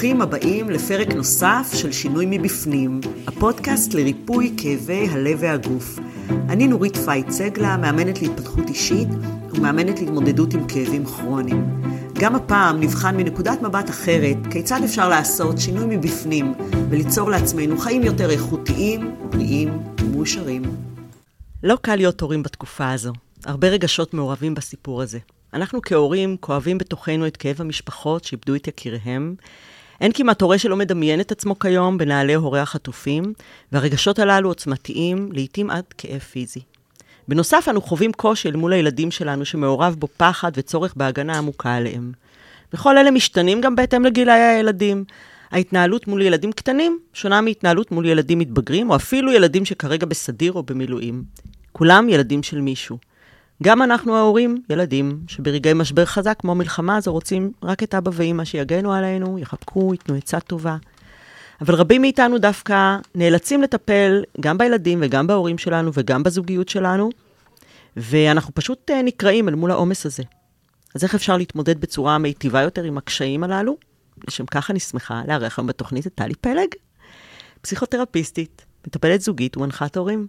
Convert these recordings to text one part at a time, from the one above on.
ברוכים הבאים לפרק נוסף של שינוי מבפנים, הפודקאסט לריפוי כאבי הלב והגוף. אני נורית פייט סגלה, מאמנת להתפתחות אישית ומאמנת להתמודדות עם כאבים כרוניים. גם הפעם נבחן מנקודת מבט אחרת כיצד אפשר לעשות שינוי מבפנים וליצור לעצמנו חיים יותר איכותיים, בריאים ומאושרים. לא קל להיות הורים בתקופה הזו. הרבה רגשות מעורבים בסיפור הזה. אנחנו כהורים כואבים בתוכנו את כאב המשפחות שאיבדו את יקיריהם. אין כמעט הורה שלא מדמיין את עצמו כיום בנעלי הורי החטופים, והרגשות הללו עוצמתיים, לעתים עד כאב פיזי. בנוסף, אנו חווים קושי אל מול הילדים שלנו שמעורב בו פחד וצורך בהגנה עמוקה עליהם. וכל אלה משתנים גם בהתאם לגילאי הילדים. ההתנהלות מול ילדים קטנים שונה מהתנהלות מול ילדים מתבגרים, או אפילו ילדים שכרגע בסדיר או במילואים. כולם ילדים של מישהו. גם אנחנו ההורים, ילדים, שברגעי משבר חזק כמו מלחמה הזו רוצים רק את אבא ואמא שיגנו עלינו, יחבקו, ייתנו עצה טובה. אבל רבים מאיתנו דווקא נאלצים לטפל גם בילדים וגם בהורים שלנו וגם בזוגיות שלנו, ואנחנו פשוט אה, נקרעים אל מול העומס הזה. אז איך אפשר להתמודד בצורה מיטיבה יותר עם הקשיים הללו? לשם כך אני שמחה לארח היום בתוכנית את טלי פלג, פסיכותרפיסטית, מטפלת זוגית ומנחת הורים.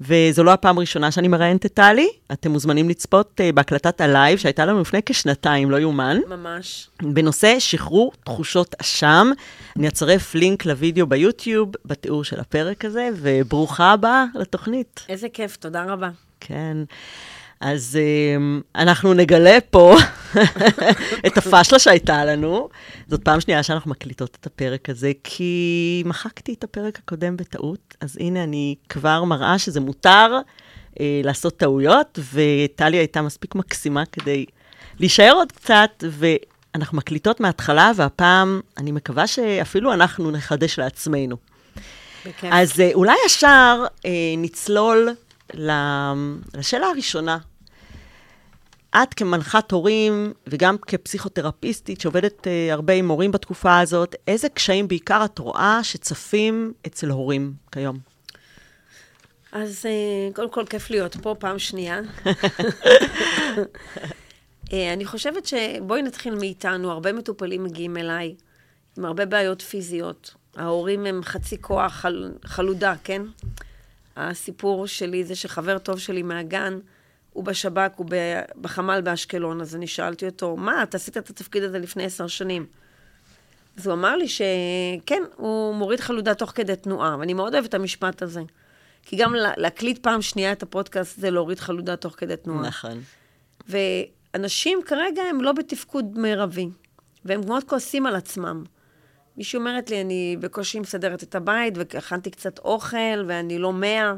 וזו לא הפעם הראשונה שאני מראיינת את טלי. אתם מוזמנים לצפות אה, בהקלטת הלייב שהייתה לנו לפני כשנתיים, לא יאומן. ממש. בנושא שחרור תחושות אשם. אני אצרף לינק לוידאו ביוטיוב, בתיאור של הפרק הזה, וברוכה הבאה לתוכנית. איזה כיף, תודה רבה. כן. אז אמ, אנחנו נגלה פה את הפאשלה שהייתה לנו. זאת פעם שנייה שאנחנו מקליטות את הפרק הזה, כי מחקתי את הפרק הקודם בטעות, אז הנה אני כבר מראה שזה מותר uh, לעשות טעויות, וטלי הייתה מספיק מקסימה כדי להישאר עוד קצת, ואנחנו מקליטות מההתחלה, והפעם אני מקווה שאפילו אנחנו נחדש לעצמנו. בכיף. אז uh, אולי ישר uh, נצלול לשאלה הראשונה. את כמנחת הורים וגם כפסיכותרפיסטית שעובדת uh, הרבה עם הורים בתקופה הזאת, איזה קשיים בעיקר את רואה שצפים אצל הורים כיום? אז uh, קודם כל, כיף להיות פה פעם שנייה. uh, אני חושבת שבואי נתחיל מאיתנו. הרבה מטופלים מגיעים אליי עם הרבה בעיות פיזיות. ההורים הם חצי כוח חל... חלודה, כן? הסיפור שלי זה שחבר טוב שלי מהגן, הוא בשב"כ, הוא בחמ"ל באשקלון, אז אני שאלתי אותו, מה, אתה עשית את התפקיד הזה לפני עשר שנים. אז הוא אמר לי שכן, הוא מוריד חלודה תוך כדי תנועה, ואני מאוד אוהבת את המשפט הזה. כי גם להקליט פעם שנייה את הפודקאסט זה להוריד חלודה תוך כדי תנועה. נכון. ואנשים כרגע הם לא בתפקוד מרבי, והם מאוד כועסים על עצמם. מישהי אומרת לי, אני בקושי מסדרת את הבית, והכנתי קצת אוכל, ואני לא מאה.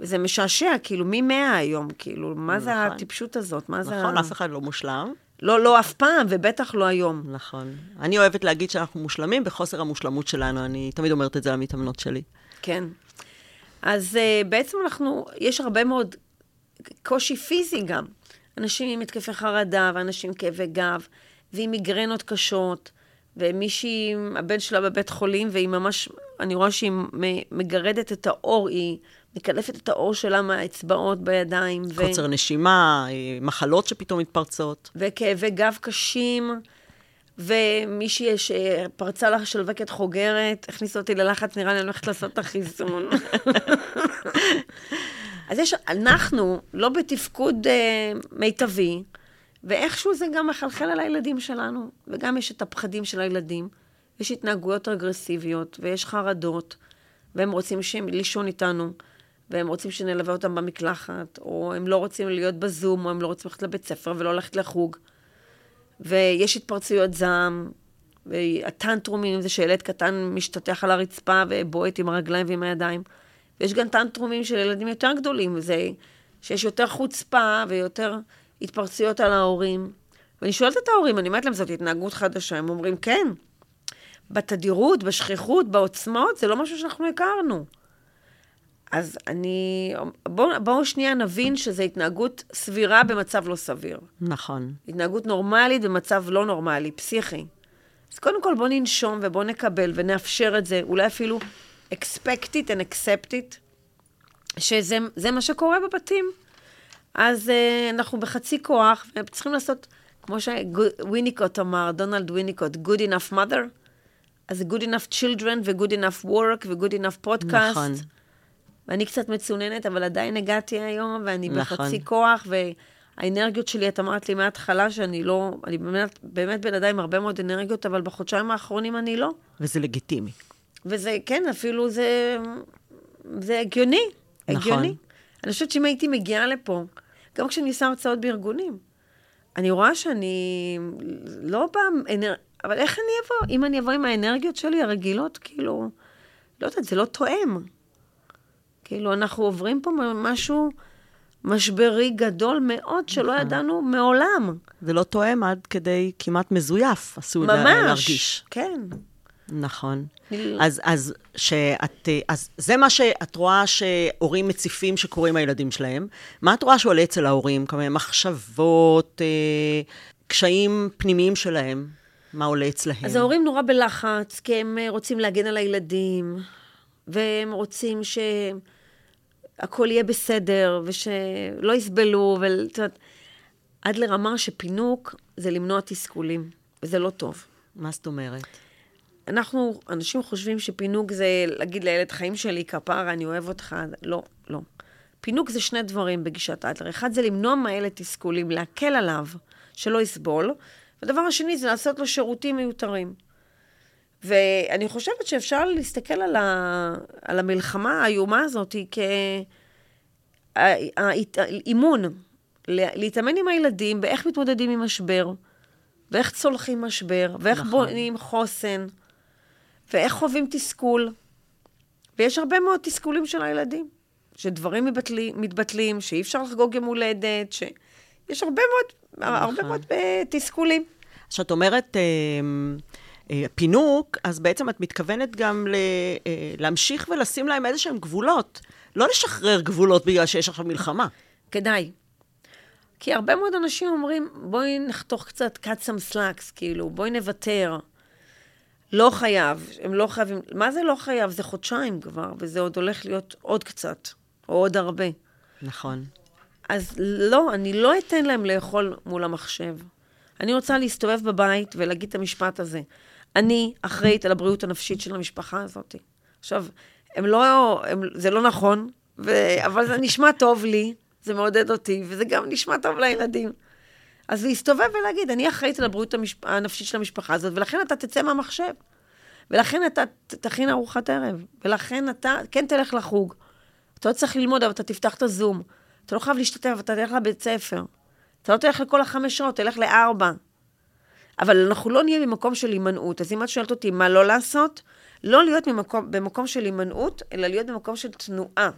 וזה משעשע, כאילו, מי מאה היום? כאילו, מה נכון. זה הטיפשות הזאת? מה נכון, זה... נכון, אף אחד לא מושלם. לא, לא אף פעם, ובטח לא היום. נכון. אני אוהבת להגיד שאנחנו מושלמים בחוסר המושלמות שלנו, אני תמיד אומרת את זה למתאמנות שלי. כן. אז uh, בעצם אנחנו, יש הרבה מאוד קושי פיזי גם. אנשים עם התקפי חרדה, ואנשים עם כאבי גב, ועם מיגרנות קשות, ומישהי, הבן שלה בבית חולים, והיא ממש, אני רואה שהיא מגרדת את האור, היא מקלפת את האור שלה מהאצבעות בידיים. קוצר ו... נשימה, אה, מחלות שפתאום מתפרצות. וכאבי גב קשים, ומישהי שפרצה לה שלווקת חוגרת, הכניסה אותי ללחץ, נראה לי אני הולכת לעשות את החיסון. אז יש, אנחנו לא בתפקוד uh, מיטבי, ואיכשהו זה גם מחלחל על הילדים שלנו, וגם יש את הפחדים של הילדים, יש התנהגויות אגרסיביות, ויש חרדות, והם רוצים שהם לישון איתנו, והם רוצים שנלווה אותם במקלחת, או הם לא רוצים להיות בזום, או הם לא רוצים ללכת לבית ספר ולא ללכת לחוג. ויש התפרצויות זעם, והטנטרומים זה שילד קטן משתטח על הרצפה ובועט עם הרגליים ועם הידיים. ויש גם טנטרומים של ילדים יותר גדולים, זה שיש יותר חוצפה ויותר התפרצויות על ההורים. ואני שואלת את ההורים, אני אומרת להם, זאת התנהגות חדשה. הם אומרים, כן. בתדירות, בשכיחות, בעוצמות, זה לא משהו שאנחנו הכרנו. אז אני... בואו בוא שנייה נבין שזו התנהגות סבירה במצב לא סביר. נכון. התנהגות נורמלית במצב לא נורמלי, פסיכי. אז קודם כל בואו ננשום ובואו נקבל ונאפשר את זה, אולי אפילו expect it and accept it, שזה מה שקורה בבתים. אז uh, אנחנו בחצי כוח, וצריכים לעשות, כמו שוויניקוט אמר, דונלד וויניקוט, good enough mother, אז good enough children ו-good enough work ו-good enough podcast. נכון. ואני קצת מצוננת, אבל עדיין הגעתי היום, ואני נכון. בחצי כוח, והאנרגיות שלי, את אמרת לי מההתחלה שאני לא, אני באמת, באמת בן אדם עם הרבה מאוד אנרגיות, אבל בחודשיים האחרונים אני לא. וזה לגיטימי. וזה, כן, אפילו זה, זה הגיוני. נכון. הגיוני. אני חושבת שאם הייתי מגיעה לפה, גם כשאני עושה הרצאות בארגונים, אני רואה שאני לא באנר... אבל איך אני אבוא? אם אני אבוא עם האנרגיות שלי הרגילות, כאילו, לא יודעת, זה לא תואם. כאילו, אנחנו עוברים פה משהו משברי גדול מאוד שלא נכון. ידענו מעולם. זה לא תואם עד כדי כמעט מזויף, עשוי לה- ממש. להרגיש. כן. נכון. אני- אז, אז, שאת, אז זה מה שאת רואה שהורים מציפים שקורה עם הילדים שלהם. מה את רואה שעולה אצל ההורים? כמה מחשבות, אה, קשיים פנימיים שלהם? מה עולה אצלהם? אז ההורים נורא בלחץ, כי הם אה, רוצים להגן על הילדים, והם רוצים שהכל יהיה בסדר, ושלא יסבלו, ואת יודעת, עד לרמה שפינוק זה למנוע תסכולים, וזה לא טוב. מה זאת אומרת? אנחנו, אנשים חושבים שפינוק זה להגיד לילד, חיים שלי, כפרה, אני אוהב אותך. לא, לא. פינוק זה שני דברים בגישת אדלר. אחד זה למנוע מהילד תסכולים, להקל עליו, שלא יסבול. והדבר השני זה לעשות לו שירותים מיותרים. ואני חושבת שאפשר להסתכל על, ה... על המלחמה האיומה הזאת כאימון, להתאמן עם הילדים באיך מתמודדים עם משבר, ואיך צולחים משבר, ואיך נכון. נכון. בונים חוסן, ואיך חווים תסכול. ויש הרבה מאוד תסכולים של הילדים, שדברים מתבטלים, מתבטלים שאי אפשר לחגוג יום הולדת, שיש הרבה מאוד, נכון. הרבה מאוד אה, תסכולים. כשאת אומרת אה, אה, פינוק, אז בעצם את מתכוונת גם להמשיך ולשים להם איזה שהם גבולות. לא לשחרר גבולות בגלל שיש עכשיו מלחמה. כדאי. כי הרבה מאוד אנשים אומרים, בואי נחתוך קצת cut some slacks, כאילו, בואי נוותר. לא חייב, הם לא חייבים, מה זה לא חייב? זה חודשיים כבר, וזה עוד הולך להיות עוד קצת, או עוד הרבה. נכון. אז לא, אני לא אתן להם לאכול מול המחשב. אני רוצה להסתובב בבית ולהגיד את המשפט הזה. אני אחראית על הבריאות הנפשית של המשפחה הזאת. עכשיו, הם לא, הם, זה לא נכון, ו, אבל זה נשמע טוב לי, זה מעודד אותי, וזה גם נשמע טוב לילדים. אז להסתובב ולהגיד, אני אחראית על הבריאות המשפ... הנפשית של המשפחה הזאת, ולכן אתה תצא מהמחשב. ולכן אתה תכין ארוחת ערב. ולכן אתה כן תלך לחוג. אתה לא צריך ללמוד, אבל אתה תפתח את הזום. אתה לא חייב להשתתף, אתה תלך לבית ספר. אתה לא תלך לכל החמש שעות, תלך לארבע. אבל אנחנו לא נהיה במקום של הימנעות. אז אם את שואלת אותי מה לא לעשות, לא להיות במקום, במקום של הימנעות, אלא להיות במקום של תנועה.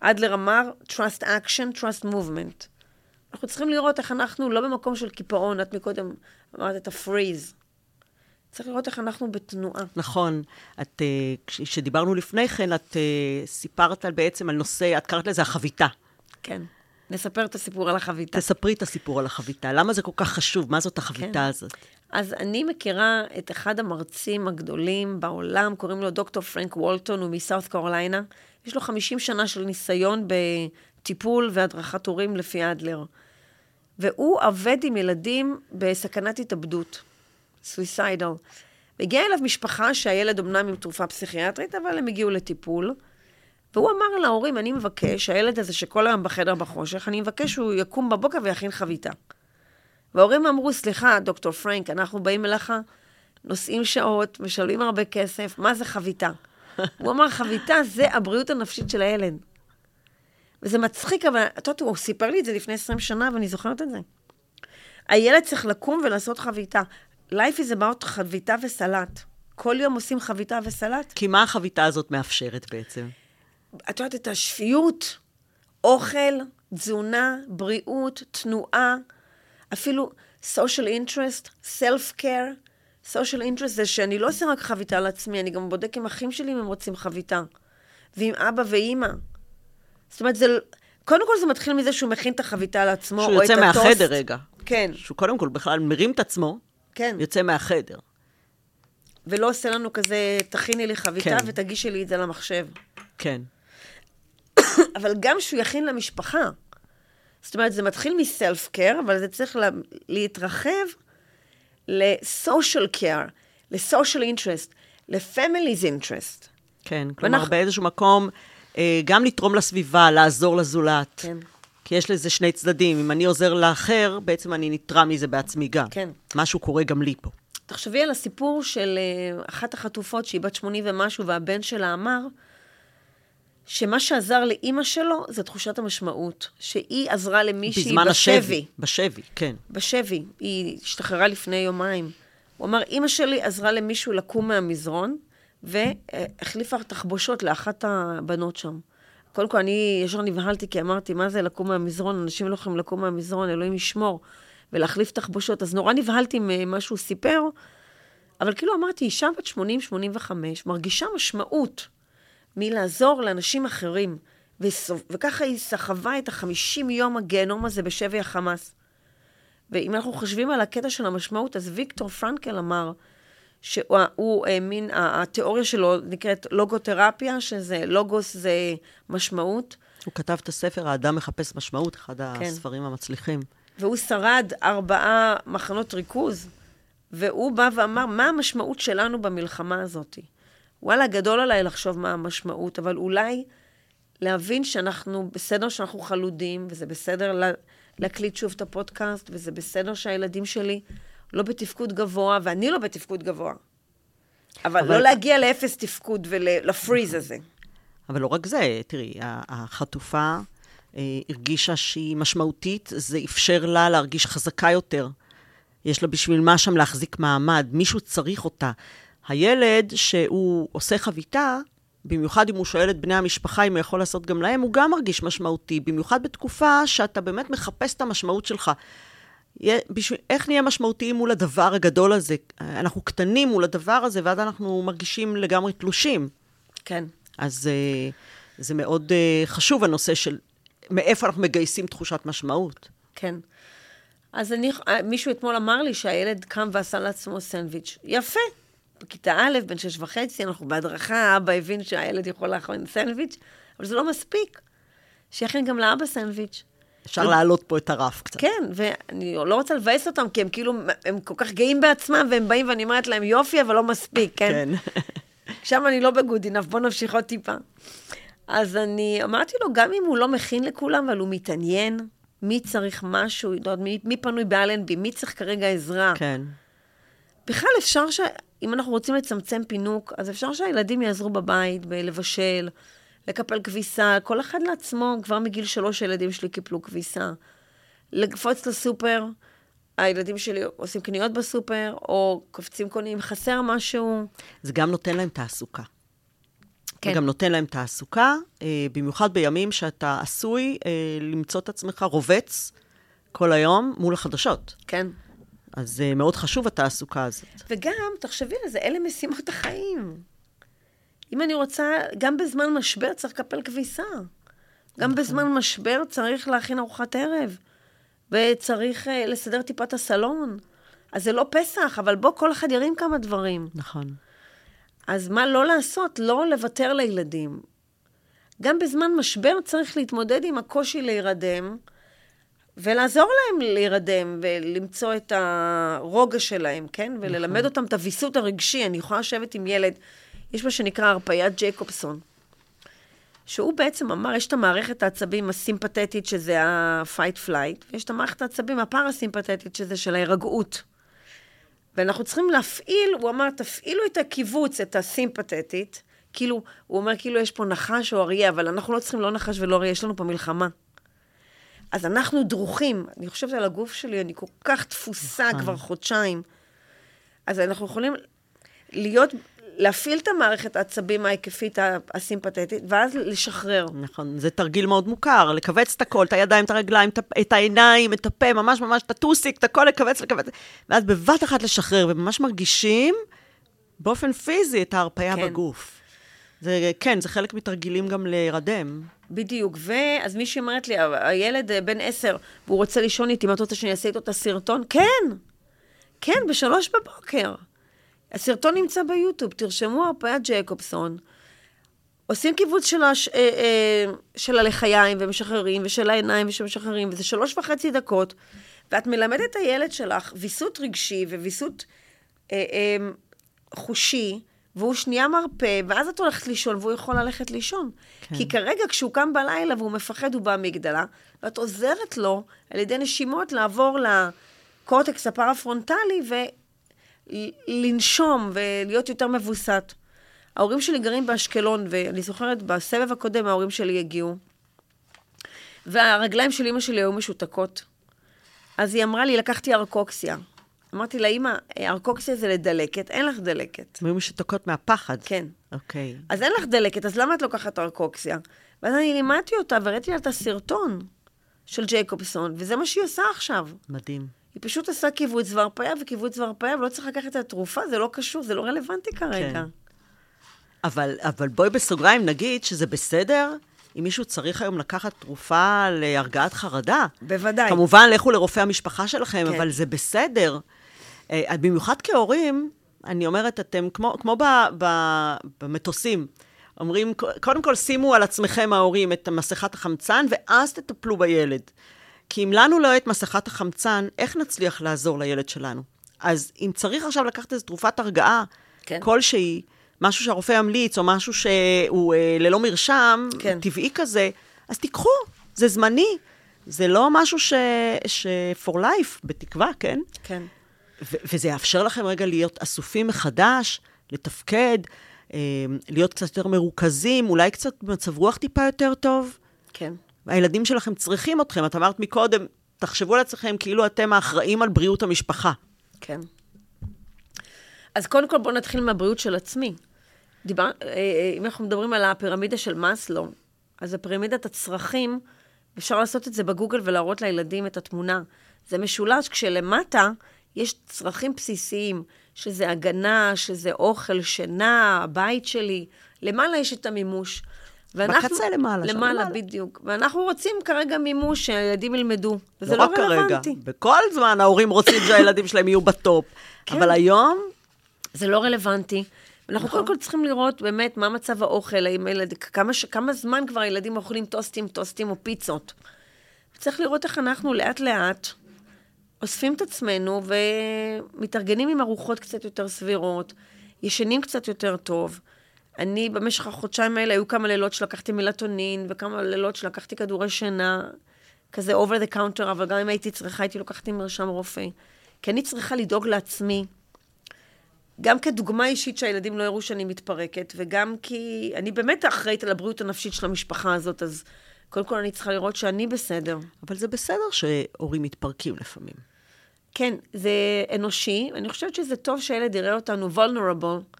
אדלר אמר, trust action, trust movement. אנחנו צריכים לראות איך אנחנו לא במקום של קיפאון, את מקודם אמרת את הפריז. צריך לראות איך אנחנו בתנועה. נכון. את, אה, כש- כשדיברנו לפני כן, את אה, סיפרת על בעצם על נושא, את קראת לזה החביתה. כן. נספר את הסיפור על החביתה. תספרי את הסיפור על החביתה. למה זה כל כך חשוב? מה זאת החביתה כן. הזאת? אז אני מכירה את אחד המרצים הגדולים בעולם, קוראים לו דוקטור פרנק וולטון, הוא מסאות' קרוליינה. יש לו 50 שנה של ניסיון בטיפול והדרכת הורים לפי אדלר. והוא עובד עם ילדים בסכנת התאבדות, סויסיידל. והגיעה אליו משפחה שהילד אמנם עם תרופה פסיכיאטרית, אבל הם הגיעו לטיפול. והוא אמר להורים, אני מבקש, הילד הזה שכל היום בחדר בחושך, אני מבקש שהוא יקום בבוקר ויכין חביתה. וההורים אמרו, סליחה, דוקטור פרנק, אנחנו באים אליך, נוסעים שעות, משלמים הרבה כסף, מה זה חביתה? הוא אמר, חביתה זה הבריאות הנפשית של הילד. וזה מצחיק, אבל את יודעת, הוא סיפר לי את זה לפני 20 שנה, ואני זוכרת את זה. הילד צריך לקום ולעשות חביתה. Life is about חביתה וסלט. כל יום עושים חביתה וסלט. כי מה החביתה הזאת מאפשרת בעצם? את יודעת, את השפיות, אוכל, תזונה, בריאות, תנועה, אפילו social interest, self-care. social interest זה שאני לא עושה רק חביתה לעצמי, אני גם בודק עם אחים שלי אם הם רוצים חביתה. ועם אבא ואימא. זאת אומרת, זה... קודם כל זה מתחיל מזה שהוא מכין את החביתה לעצמו, שהוא או את יוצא הטוסט. מהחדר רגע. כן, שהוא קודם כל בכלל מרים את עצמו, כן. יוצא מהחדר. ולא עושה לנו כזה, תכיני לי חביתה כן. ותגישי לי את זה למחשב. כן. אבל גם שהוא יכין למשפחה. זאת אומרת, זה מתחיל מסלף קר, אבל זה צריך לה, להתרחב ל-social care. ל-social interest, ל-family's interest. כן, כלומר, ואנחנו- באיזשהו מקום, גם לתרום לסביבה, לעזור לזולת. כן. כי יש לזה שני צדדים. אם אני עוזר לאחר, בעצם אני נתרע מזה בעצמי גם. כן. משהו קורה גם לי פה. תחשבי על הסיפור של אה, אחת החטופות, שהיא בת 80 ומשהו, והבן שלה אמר, שמה שעזר לאימא שלו זה תחושת המשמעות. שהיא עזרה למישהי בזמן בשבי. השבי. בשבי, כן. בשבי. היא השתחררה לפני יומיים. הוא אמר, אימא שלי עזרה למישהו לקום מהמזרון, והחליפה תחבושות לאחת הבנות שם. קודם כל, אני ישר נבהלתי, כי אמרתי, מה זה לקום מהמזרון? אנשים לא יכולים לקום מהמזרון, אלוהים ישמור. ולהחליף תחבושות. אז נורא נבהלתי ממה שהוא סיפר, אבל כאילו אמרתי, אישה בת 80-85 מרגישה משמעות מלעזור לאנשים אחרים. וסוב... וככה היא סחבה את החמישים יום הגיהנום הזה בשבי החמאס. ואם אנחנו חושבים על הקטע של המשמעות, אז ויקטור פרנקל אמר שהוא הוא האמין, התיאוריה שלו נקראת לוגותרפיה, שזה לוגוס זה משמעות, הוא כתב את הספר "האדם מחפש משמעות", אחד כן. הספרים המצליחים. והוא שרד ארבעה מחנות ריכוז, והוא בא ואמר, מה המשמעות שלנו במלחמה הזאת? וואלה, גדול עליי לחשוב מה המשמעות, אבל אולי להבין שאנחנו, בסדר שאנחנו חלודים, וזה בסדר לה, להקליט שוב את הפודקאסט, וזה בסדר שהילדים שלי לא בתפקוד גבוה, ואני לא בתפקוד גבוה. אבל, אבל- לא להגיע לאפס תפקוד ולפריז הזה. אבל לא רק זה, תראי, החטופה אה, הרגישה שהיא משמעותית, זה אפשר לה להרגיש חזקה יותר. יש לה בשביל מה שם להחזיק מעמד, מישהו צריך אותה. הילד שהוא עושה חביתה, במיוחד אם הוא שואל את בני המשפחה אם הוא יכול לעשות גם להם, הוא גם מרגיש משמעותי, במיוחד בתקופה שאתה באמת מחפש את המשמעות שלך. בשביל, איך נהיה משמעותיים מול הדבר הגדול הזה? אנחנו קטנים מול הדבר הזה, ואז אנחנו מרגישים לגמרי תלושים. כן. אז אה, זה מאוד אה, חשוב, הנושא של מאיפה אנחנו מגייסים תחושת משמעות. כן. אז אני, מישהו אתמול אמר לי שהילד קם ועשה לעצמו סנדוויץ'. יפה. בכיתה א', בן שש וחצי, אנחנו בהדרכה, אבא הבין שהילד יכול לאכול סנדוויץ', אבל זה לא מספיק. שיכין גם לאבא סנדוויץ'. אפשר להעלות פה את הרף קצת. כן, ואני לא רוצה לבאס אותם, כי הם כאילו, הם כל כך גאים בעצמם, והם באים ואני אומרת להם, יופי, אבל לא מספיק, כן? כן. שם אני לא בגוד enough, בוא נמשיך עוד טיפה. אז אני אמרתי לו, גם אם הוא לא מכין לכולם, אבל הוא מתעניין, מי צריך משהו, לא מי, מי פנוי באלנבי, מי צריך כרגע עזרה. כן. בכלל אפשר ש... אם אנחנו רוצים לצמצם פינוק, אז אפשר שהילדים יעזרו בבית, בלבשל, לקפל כביסה, כל אחד לעצמו, כבר מגיל שלוש הילדים שלי קיפלו כביסה. לקפוץ לסופר, הילדים שלי עושים קניות בסופר, או קופצים קונים, חסר משהו. זה גם נותן להם תעסוקה. כן. זה גם נותן להם תעסוקה, אה, במיוחד בימים שאתה עשוי אה, למצוא את עצמך רובץ כל היום מול החדשות. כן. אז אה, מאוד חשוב התעסוקה הזאת. וגם, תחשבי על זה, אלה משימות החיים. אם אני רוצה, גם בזמן משבר צריך לקפל כביסה. גם בזמן משבר צריך להכין ארוחת ערב, וצריך uh, לסדר טיפה את הסלון. אז זה לא פסח, אבל בוא, כל אחד ירים כמה דברים. נכון. אז מה לא לעשות? לא לוותר לילדים. גם בזמן משבר צריך להתמודד עם הקושי להירדם, ולעזור להם להירדם, ולמצוא את הרוגע שלהם, כן? וללמד אותם את הוויסות הרגשי. אני יכולה לשבת עם ילד, יש מה שנקרא הרפיית ג'ייקובסון, שהוא בעצם אמר, יש את המערכת העצבים הסימפתטית, שזה ה-fight flight, ויש את המערכת העצבים הפרסימפתטית, שזה של ההירגעות. ואנחנו צריכים להפעיל, הוא אמר, תפעילו את הקיבוץ, את הסימפתטית, כאילו, הוא אומר, כאילו יש פה נחש או אריה, אבל אנחנו לא צריכים לא נחש ולא אריה, יש לנו פה מלחמה. אז אנחנו דרוכים. אני חושבת על הגוף שלי, אני כל כך תפוסה נכון. כבר חודשיים. אז אנחנו יכולים להיות, להפעיל את המערכת העצבים ההיקפית הסימפתטית, ואז לשחרר. נכון, זה תרגיל מאוד מוכר, לכווץ את הכל, את הידיים, את הרגליים, את העיניים, את הפה, ממש ממש את הטוסיק, את הכל לכווץ, לכווץ, ואז בבת אחת לשחרר, וממש מרגישים באופן פיזי את ההרפאיה כן. בגוף. זה, כן, זה חלק מתרגילים גם להירדם. בדיוק. ואז מישהי אומרת לי, "ה- הילד אה, בן עשר, והוא רוצה לישון איתי, מה את רוצה שאני אעשה איתו את הסרטון? כן, כן, בשלוש בבוקר. הסרטון נמצא ביוטיוב, תרשמו הרפאית ג'ייקובסון. עושים קיבוץ של, הש... אה, אה, של הלחיים ומשחררים, ושל העיניים ושמשחררים, וזה שלוש וחצי דקות, ואת מלמדת את הילד שלך ויסות רגשי וויסות אה, אה, חושי, והוא שנייה מרפא, ואז את הולכת לישון, והוא יכול ללכת לישון. כן. כי כרגע, כשהוא קם בלילה והוא מפחד, הוא באמיגדלה, ואת עוזרת לו, על ידי נשימות, לעבור לקורטקס הפרפרונטלי ולנשום ולהיות יותר מבוסת. ההורים שלי גרים באשקלון, ואני זוכרת, בסבב הקודם ההורים שלי הגיעו, והרגליים של אימא שלי היו משותקות. אז היא אמרה לי, לקחתי ארקוקסיה. אמרתי לה, אמא, ארקוקסיה זה לדלקת, אין לך דלקת. הם היו משתוקות מהפחד. כן. אוקיי. אז אין לך דלקת, אז למה את לוקחת ארקוקסיה? ואז אני לימדתי אותה והראיתי לה את הסרטון של ג'ייקובסון, וזה מה שהיא עושה עכשיו. מדהים. היא פשוט עושה קיבוץ והרפאיה וקיבוץ והרפאיה, ולא צריך לקחת את התרופה, זה לא קשור, זה לא רלוונטי כרגע. כן. אבל, אבל בואי בסוגריים נגיד שזה בסדר אם מישהו צריך היום לקחת תרופה להרגעת חרדה. בוודאי. כמובן, לכו לרופא המשפחה שלכם, כן. אבל זה בסדר. אה, במיוחד כהורים, אני אומרת, אתם כמו, כמו ב, ב, במטוסים. אומרים, קודם כל שימו על עצמכם, ההורים, את מסכת החמצן, ואז תטפלו בילד. כי אם לנו לא את מסכת החמצן, איך נצליח לעזור לילד שלנו? אז אם צריך עכשיו לקחת איזו תרופת הרגעה כן. כלשהי, משהו שהרופא ימליץ, או משהו שהוא אה, ללא מרשם, כן. טבעי כזה, אז תיקחו, זה זמני. זה לא משהו ש... ש... for life, בתקווה, כן? כן. ו- וזה יאפשר לכם רגע להיות אסופים מחדש, לתפקד, אה, להיות קצת יותר מרוכזים, אולי קצת במצב רוח טיפה יותר טוב. כן. הילדים שלכם צריכים אתכם. את אמרת מקודם, תחשבו על עצמכם כאילו אתם האחראים על בריאות המשפחה. כן. אז קודם כל בואו נתחיל מהבריאות של עצמי. דיבר, אה, אה, אם אנחנו מדברים על הפירמידה של מאסלו, אז הפירמידת הצרכים, אפשר לעשות את זה בגוגל ולהראות לילדים את התמונה. זה משולש כשלמטה יש צרכים בסיסיים, שזה הגנה, שזה אוכל, שינה, הבית שלי. למעלה יש את המימוש. בקצה למעלה, למעלה, למעלה. בדיוק. ואנחנו רוצים כרגע מימוש, שהילדים ילמדו. וזה לא לא, רק כרגע, רלוונטי. בכל זמן ההורים רוצים שהילדים שלהם יהיו בטופ. כן. אבל היום, זה לא רלוונטי. אנחנו נכון. קודם כל צריכים לראות באמת מה מצב האוכל, האם הילד, כמה, ש- כמה זמן כבר הילדים אוכלים טוסטים, טוסטים או פיצות. צריך לראות איך אנחנו לאט-לאט אוספים את עצמנו ומתארגנים עם ארוחות קצת יותר סבירות, ישנים קצת יותר טוב. אני, במשך החודשיים האלה, היו כמה לילות שלקחתי מלטונין, וכמה לילות שלקחתי כדורי שינה, כזה over the counter, אבל גם אם הייתי צריכה, הייתי לוקחת עם מרשם רופא. כי אני צריכה לדאוג לעצמי, גם כדוגמה אישית שהילדים לא יראו שאני מתפרקת, וגם כי אני באמת אחראית על הבריאות הנפשית של המשפחה הזאת, אז קודם כל אני צריכה לראות שאני בסדר. אבל זה בסדר שהורים מתפרקים לפעמים. כן, זה אנושי. אני חושבת שזה טוב שהילד יראה אותנו vulnerable.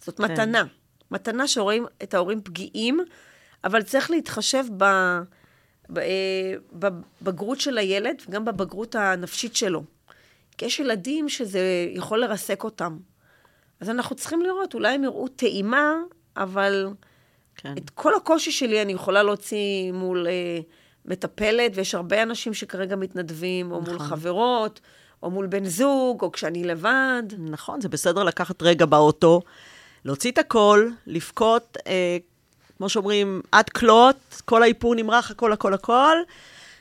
זאת כן. מתנה. מתנה שרואים את ההורים פגיעים, אבל צריך להתחשב ב, ב, אה, בבגרות של הילד וגם בבגרות הנפשית שלו. כי יש ילדים שזה יכול לרסק אותם. אז אנחנו צריכים לראות, אולי הם יראו טעימה, אבל כן. את כל הקושי שלי אני יכולה להוציא מול אה, מטפלת, ויש הרבה אנשים שכרגע מתנדבים, או מול נכון. חברות, או מול בן זוג, או כשאני לבד. נכון, זה בסדר לקחת רגע באוטו, להוציא את הכל, לבכות, אה, כמו שאומרים, עד כלות, כל האיפור נמרח, הכל, הכל, הכל,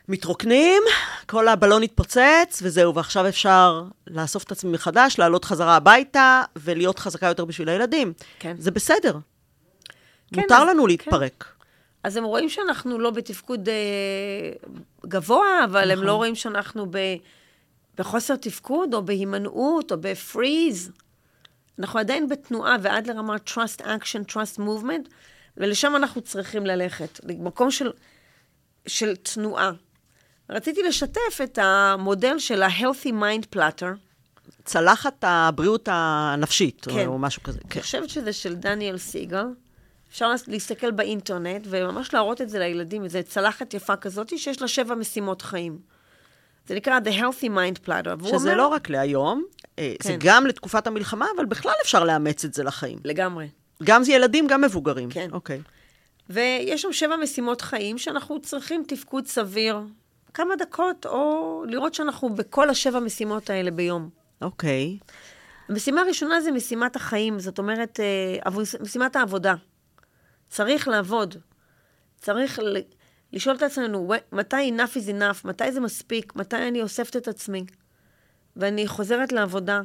מתרוקנים, כל הבלון התפוצץ, וזהו, ועכשיו אפשר לאסוף את עצמי מחדש, לעלות חזרה הביתה, ולהיות חזקה יותר בשביל הילדים. כן. זה בסדר. כן, מותר אז- לנו כן. להתפרק. אז הם רואים שאנחנו לא בתפקוד אה, גבוה, אבל הם נכון. לא רואים שאנחנו ב, בחוסר תפקוד, או בהימנעות, או בפריז. אנחנו עדיין בתנועה, ועד לרמת trust action, trust movement, ולשם אנחנו צריכים ללכת, למקום של, של תנועה. רציתי לשתף את המודל של ה-healthy mind platter. צלחת הבריאות הנפשית, כן. או משהו כזה. אני כן. חושבת שזה של דניאל סיגל. אפשר להסתכל באינטרנט וממש להראות את זה לילדים, איזו צלחת יפה כזאת שיש לה שבע משימות חיים. זה נקרא The Healthy Mind Platter. שזה אומר- לא רק להיום, אה, זה כן. גם לתקופת המלחמה, אבל בכלל אפשר לאמץ את זה לחיים. לגמרי. גם זה ילדים, גם מבוגרים. כן. אוקיי. ויש שם שבע משימות חיים שאנחנו צריכים תפקוד סביר, כמה דקות, או לראות שאנחנו בכל השבע משימות האלה ביום. אוקיי. המשימה הראשונה זה משימת החיים, זאת אומרת, אה, משימת העבודה. צריך לעבוד. צריך לשאול את עצמנו, "ו- מתי enough is enough, מתי זה מספיק, מתי אני אוספת את עצמי, ואני חוזרת לעבודה.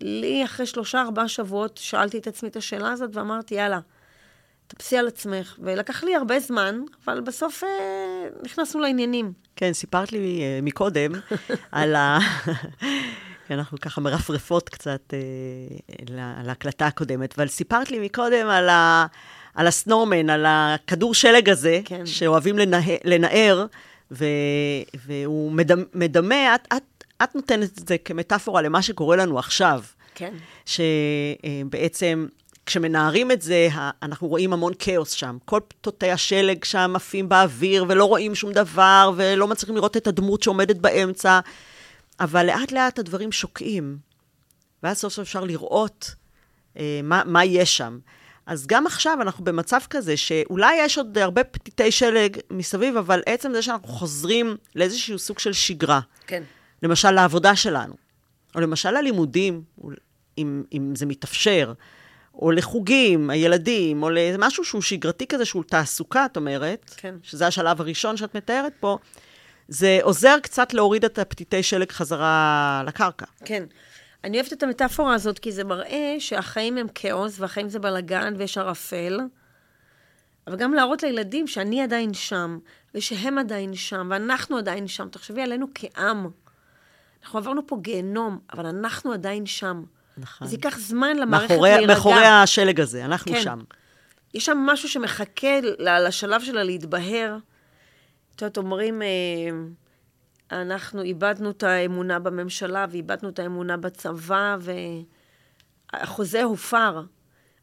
לי, אחרי שלושה, ארבעה שבועות, שאלתי את עצמי את השאלה הזאת ואמרתי, יאללה, תפסי על עצמך. ולקח לי הרבה זמן, אבל בסוף אה, נכנסנו לעניינים. כן, סיפרת לי אה, מקודם על ה... אנחנו ככה מרפרפות קצת אה, על ההקלטה הקודמת, אבל סיפרת לי מקודם על, ה... על הסנורמן, על הכדור שלג הזה, כן. שאוהבים לנה... לנער, ו... והוא מדמה, מדמה את, את, את נותנת את זה כמטאפורה למה שקורה לנו עכשיו. כן. שבעצם... כשמנערים את זה, אנחנו רואים המון כאוס שם. כל תותי השלג שם עפים באוויר, ולא רואים שום דבר, ולא מצליחים לראות את הדמות שעומדת באמצע. אבל לאט לאט הדברים שוקעים, ואז סוף סוף אפשר לראות אה, מה, מה יש שם. אז גם עכשיו אנחנו במצב כזה, שאולי יש עוד הרבה פתיתי שלג מסביב, אבל עצם זה שאנחנו חוזרים לאיזשהו סוג של שגרה. כן. למשל, לעבודה שלנו, או למשל ללימודים, אם, אם זה מתאפשר. או לחוגים, הילדים, או למשהו שהוא שגרתי כזה, שהוא תעסוקה, את אומרת, כן. שזה השלב הראשון שאת מתארת פה, זה עוזר קצת להוריד את הפתיתי שלג חזרה לקרקע. כן. אני אוהבת את המטאפורה הזאת, כי זה מראה שהחיים הם כאוס, והחיים זה בלאגן, ויש ערפל. אבל גם להראות לילדים שאני עדיין שם, ושהם עדיין שם, ואנחנו עדיין שם. תחשבי עלינו כעם. אנחנו עברנו פה גיהנום, אבל אנחנו עדיין שם. נכון. זה ייקח זמן למערכת להירגע. מאחורי השלג הזה, אנחנו כן. שם. יש שם משהו שמחכה לשלב שלה להתבהר. את יודעת, אומרים, אה, אנחנו איבדנו את האמונה בממשלה ואיבדנו את האמונה בצבא, והחוזה הופר.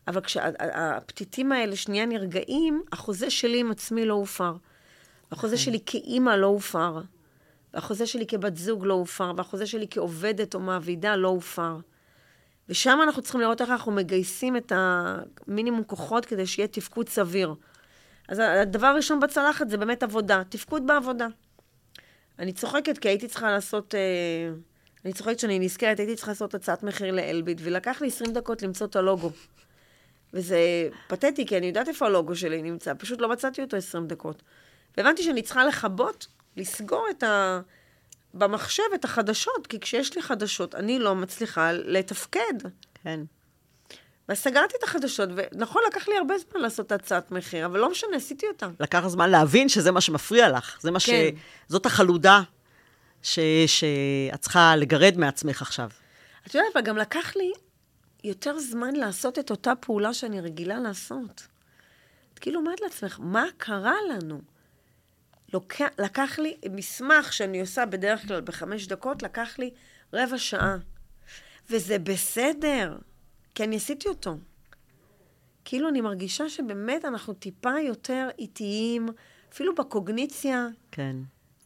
אבל כשהפתיתים האלה שנייה נרגעים, החוזה שלי עם עצמי לא הופר. החוזה נכון. שלי כאימא לא הופר. והחוזה שלי כבת זוג לא הופר, והחוזה שלי כעובדת או מעבידה לא הופר. ושם אנחנו צריכים לראות איך אנחנו מגייסים את המינימום כוחות כדי שיהיה תפקוד סביר. אז הדבר הראשון בצלחת זה באמת עבודה, תפקוד בעבודה. אני צוחקת כי הייתי צריכה לעשות, אה, אני צוחקת שאני נזכרת, הייתי צריכה לעשות הצעת מחיר לאלביט, ולקח לי 20 דקות למצוא את הלוגו. וזה פתטי, כי אני יודעת איפה הלוגו שלי נמצא, פשוט לא מצאתי אותו 20 דקות. והבנתי שאני צריכה לכבות, לסגור את ה... במחשב את החדשות, כי כשיש לי חדשות, אני לא מצליחה לתפקד. כן. ואז סגרתי את החדשות, ונכון, לקח לי הרבה זמן לעשות את הצעת מחיר, אבל לא משנה, עשיתי אותה. לקח זמן להבין שזה מה שמפריע לך. זה מה ש... כן. זאת החלודה ש... שאת צריכה לגרד מעצמך עכשיו. את יודעת, אבל גם לקח לי יותר זמן לעשות את אותה פעולה שאני רגילה לעשות. את כאילו אומרת לעצמך, מה קרה לנו? לוק... לקח לי מסמך שאני עושה בדרך כלל בחמש דקות, לקח לי רבע שעה. וזה בסדר, כי אני עשיתי אותו. כאילו אני מרגישה שבאמת אנחנו טיפה יותר איטיים, אפילו בקוגניציה. כן.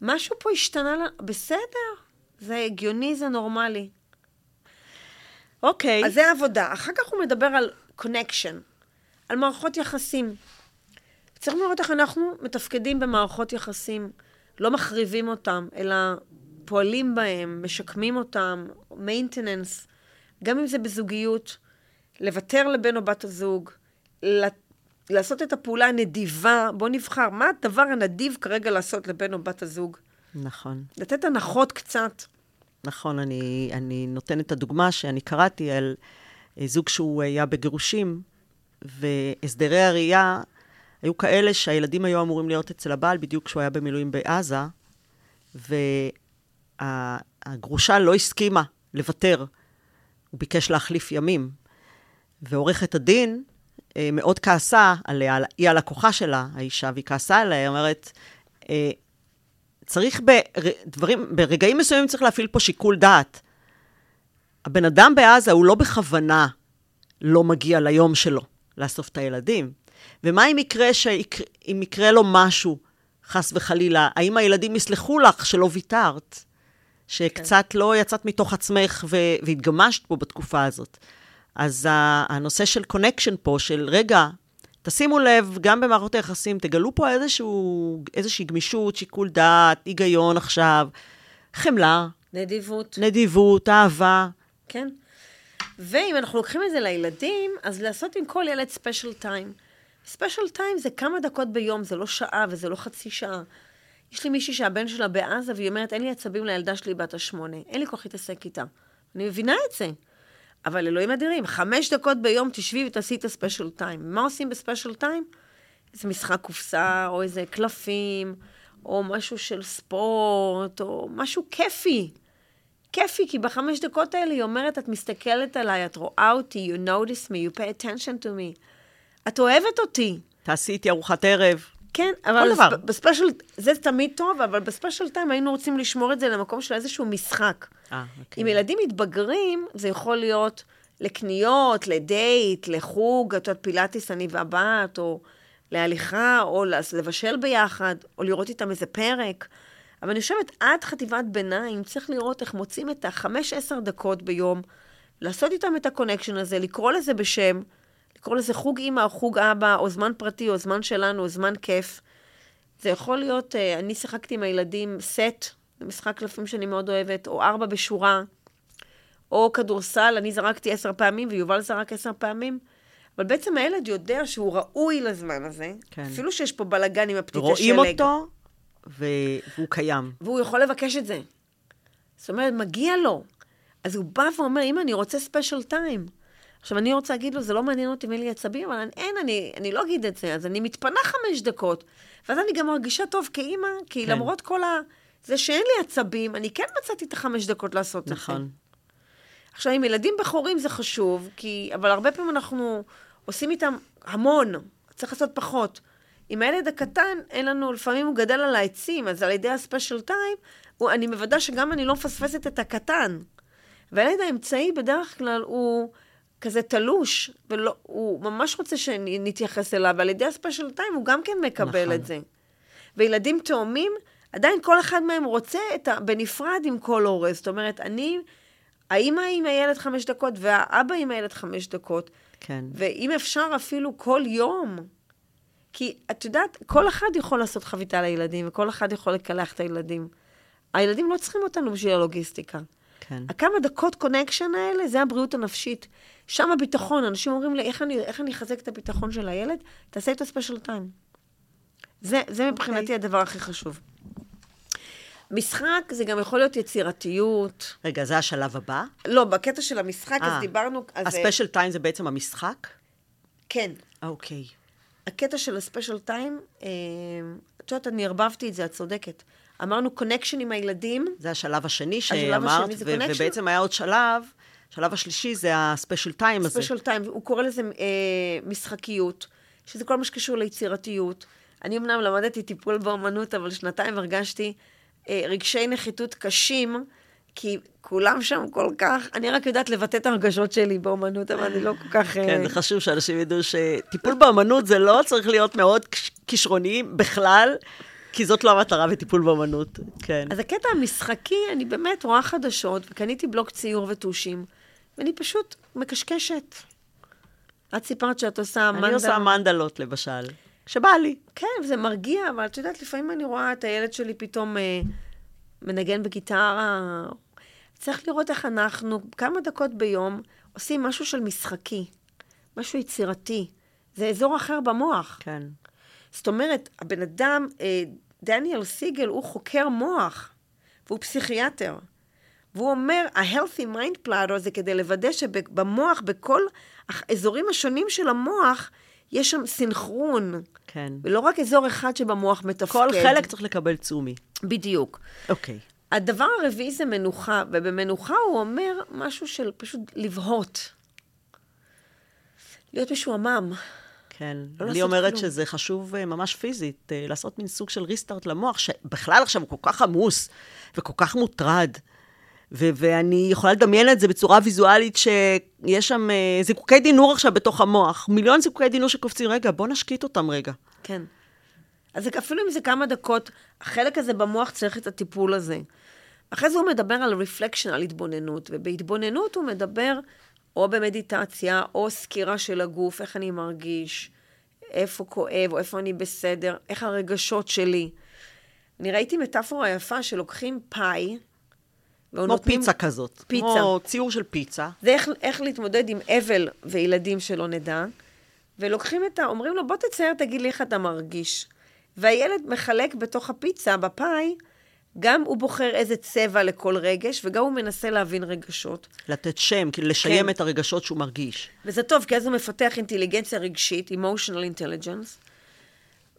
משהו פה השתנה, לה... בסדר, זה הגיוני, זה נורמלי. אוקיי. אז זה עבודה. אחר כך הוא מדבר על קונקשן, על מערכות יחסים. צריך לראות איך אנחנו מתפקדים במערכות יחסים, לא מחריבים אותם, אלא פועלים בהם, משקמים אותם, maintenance, גם אם זה בזוגיות, לוותר לבן או בת הזוג, לעשות את הפעולה הנדיבה, בוא נבחר, מה הדבר הנדיב כרגע לעשות לבן או בת הזוג? נכון. לתת הנחות קצת. נכון, אני, אני נותנת את הדוגמה שאני קראתי על אה, זוג שהוא היה בגירושים, והסדרי הראייה היו כאלה שהילדים היו אמורים להיות אצל הבעל בדיוק כשהוא היה במילואים בעזה, והגרושה לא הסכימה לוותר. הוא ביקש להחליף ימים. ועורכת הדין אה, מאוד כעסה עליה, היא הלקוחה שלה, האישה, והיא כעסה עליה, היא אומרת, אה, צריך בדברים, ברגעים מסוימים צריך להפעיל פה שיקול דעת. הבן אדם בעזה הוא לא בכוונה לא מגיע ליום שלו לאסוף את הילדים. ומה אם יקרה, שיק... אם יקרה לו משהו, חס וחלילה? האם הילדים יסלחו לך שלא ויתרת? שקצת כן. לא יצאת מתוך עצמך. והתגמשת פה בתקופה הזאת. אז הנושא של connection פה, של רגע, תשימו לב, גם במערכות היחסים, תגלו פה איזשהו, איזושהי גמישות, שיקול דעת, היגיון עכשיו, חמלה. נדיבות. נדיבות, אהבה. כן. ואם אנחנו לוקחים את זה לילדים, אז לעשות עם כל ילד special time. special time זה כמה דקות ביום, זה לא שעה וזה לא חצי שעה. יש לי מישהי שהבן שלה בעזה, והיא אומרת, אין לי עצבים לילדה שלי בת השמונה, אין לי כוח להתעסק איתה. אני מבינה את זה. אבל אלוהים אדירים, חמש דקות ביום תשבי ותעשי את הספיישל טיים. מה עושים בספיישל טיים? איזה משחק קופסה, או איזה קלפים, או משהו של ספורט, או משהו כיפי. כיפי, כי בחמש דקות האלה היא אומרת, את מסתכלת עליי, את רואה אותי, you notice me, you pay attention to me. את אוהבת אותי. תעשי איתי ארוחת ערב. כן, אבל. בספ- ב special, זה תמיד טוב, אבל ב special time היינו רוצים לשמור את זה למקום של איזשהו משחק. אה, אוקיי. עם ילדים מתבגרים, זה יכול להיות לקניות, לדייט, לחוג, את יודעת, פילאטיס אני והבת, או להליכה, או לבשל ביחד, או לראות איתם איזה פרק. אבל אני חושבת, עד חטיבת ביניים, צריך לראות איך מוצאים את החמש-עשר דקות ביום, לעשות איתם את ה connection הזה, לקרוא לזה בשם, לקרוא לזה חוג אימא או חוג אבא, או זמן פרטי, או זמן שלנו, או זמן כיף. זה יכול להיות, אה, אני שיחקתי עם הילדים סט, זה משחק קלפים שאני מאוד אוהבת, או ארבע בשורה, או כדורסל, אני זרקתי עשר פעמים ויובל זרק עשר פעמים. אבל בעצם הילד יודע שהוא ראוי לזמן הזה, כן. אפילו שיש פה בלאגן עם הפתיתי שלג. רואים אותו, והוא קיים. והוא יכול לבקש את זה. זאת אומרת, מגיע לו. אז הוא בא ואומר, אמא, אני רוצה special time. עכשיו, אני רוצה להגיד לו, זה לא מעניין אותי אם אין לי עצבים, אבל אין, אני, אני לא אגיד את זה, אז אני מתפנה חמש דקות. ואז אני גם מרגישה טוב כאימא, כי כן. למרות כל ה... זה שאין לי עצבים, אני כן מצאתי את החמש דקות לעשות את זה. נכון. עכשיו, עם ילדים בכורים זה חשוב, כי... אבל הרבה פעמים אנחנו עושים איתם המון, צריך לעשות פחות. עם הילד הקטן, אין לנו, לפעמים הוא גדל על העצים, אז על ידי ה special time, הוא- אני מוודא שגם אני לא מפספסת את הקטן. והילד האמצעי בדרך כלל הוא כזה תלוש, והוא ממש רוצה שנתייחס אליו, ועל ידי הספיישל טיים הוא גם כן מקבל נכון. את זה. וילדים תאומים, עדיין כל אחד מהם רוצה את ה... בנפרד עם כל הורה. זאת אומרת, אני, האימא עם הילד חמש דקות, והאבא עם הילד חמש דקות. כן. ואם אפשר אפילו כל יום. כי את יודעת, כל אחד יכול לעשות חביתה לילדים, וכל אחד יכול לקלח את הילדים. הילדים לא צריכים אותנו בשביל הלוגיסטיקה. כן. הכמה דקות connection האלה, זה הבריאות הנפשית. שם הביטחון, אנשים אומרים לי, איך אני, איך אני אחזק את הביטחון של הילד? תעשה את ה special time. זה, זה מבחינתי אוקיי. הדבר הכי חשוב. משחק זה גם יכול להיות יצירתיות. רגע, זה השלב הבא? לא, בקטע של המשחק, אז אה, דיברנו... אז, ה special time זה בעצם המשחק? כן. אוקיי. הקטע של ה special time, אה, את יודעת, אני ערבבתי את זה, את צודקת. אמרנו connection עם הילדים, זה השלב השני השלב שאמרת, השני זה ו-? ובעצם היה עוד שלב, השלב השלישי זה ה special time הזה. special time, הוא קורא לזה אה, משחקיות, שזה כל מה שקשור ליצירתיות. אני אמנם למדתי טיפול באומנות, אבל שנתיים הרגשתי אה, רגשי נחיתות קשים, כי כולם שם כל כך, אני רק יודעת לבטא את הרגשות שלי באומנות, אבל אני לא כל כך... אה, כן, זה חשוב שאנשים ידעו שטיפול באמנות זה לא צריך להיות מאוד כישרוני בכלל, כי זאת לא המטרה בטיפול באמנות. כן. אז הקטע המשחקי, אני באמת רואה חדשות, וקניתי בלוק ציור וטושים, ואני פשוט מקשקשת. את סיפרת שאת עושה מנדה. אני עושה מנדלות, למשל, כשבא לי. כן, זה מרגיע, אבל את יודעת, לפעמים אני רואה את הילד שלי פתאום אה, מנגן בגיטרה. צריך לראות איך אנחנו, כמה דקות ביום, עושים משהו של משחקי, משהו יצירתי. זה אזור אחר במוח. כן. זאת אומרת, הבן אדם, אה, דניאל סיגל, הוא חוקר מוח, והוא פסיכיאטר. והוא אומר, ה-healthy mind platter זה כדי לוודא שבמוח, בכל האזורים השונים של המוח, יש שם סינכרון. כן. ולא רק אזור אחד שבמוח מתפקד. כל חלק צריך לקבל תשומי. בדיוק. אוקיי. הדבר הרביעי זה מנוחה, ובמנוחה הוא אומר משהו של פשוט לבהות. להיות משועמם. כן. לא אני אומרת כלום. שזה חשוב אה, ממש פיזית, אה, לעשות מין סוג של ריסטארט למוח, שבכלל עכשיו הוא כל כך עמוס וכל כך מוטרד. ו- ואני יכולה לדמיין את זה בצורה ויזואלית שיש שם אה, זיקוקי דינור עכשיו בתוך המוח. מיליון זיקוקי דינור שקופצים, רגע, בוא נשקיט אותם רגע. כן. אז אפילו אם זה כמה דקות, החלק הזה במוח צריך את הטיפול הזה. אחרי זה הוא מדבר על רפלקשן, על התבוננות, ובהתבוננות הוא מדבר או במדיטציה, או סקירה של הגוף, איך אני מרגיש, איפה כואב, או איפה אני בסדר, איך הרגשות שלי. אני ראיתי מטאפורה יפה שלוקחים פאי, כמו פיצה כזאת. פיצה. כמו ציור של פיצה. זה איך, איך להתמודד עם אבל וילדים שלא נדע, ולוקחים את ה... אומרים לו, בוא תצייר, תגיד לי איך אתה מרגיש. והילד מחלק בתוך הפיצה, בפאי, גם הוא בוחר איזה צבע לכל רגש, וגם הוא מנסה להבין רגשות. לתת שם, כאילו לשיים כן. את הרגשות שהוא מרגיש. וזה טוב, כי אז הוא מפתח אינטליגנציה רגשית, emotional intelligence,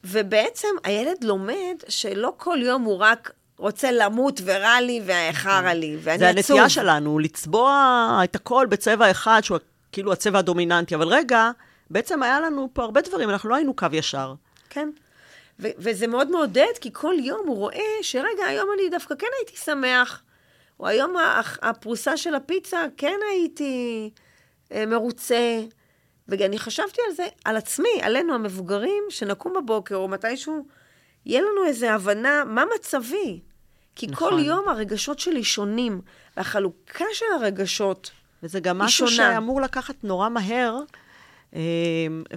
ובעצם הילד לומד שלא כל יום הוא רק רוצה למות ורע לי והחרא לי, ואני זה עצוב. הנטייה שלנו, לצבוע את הכל בצבע אחד, שהוא כאילו הצבע הדומיננטי. אבל רגע, בעצם היה לנו פה הרבה דברים, אנחנו לא היינו קו ישר. כן. ו- וזה מאוד מעודד, כי כל יום הוא רואה שרגע, היום אני דווקא כן הייתי שמח, או היום הפרוסה של הפיצה, כן הייתי אה, מרוצה. ואני חשבתי על זה, על עצמי, עלינו המבוגרים, שנקום בבוקר, או מתישהו, יהיה לנו איזו הבנה מה מצבי. כי נכון. כל יום הרגשות שלי שונים, והחלוקה של הרגשות וזה גם היא משהו שונה. שאמור לקחת נורא מהר,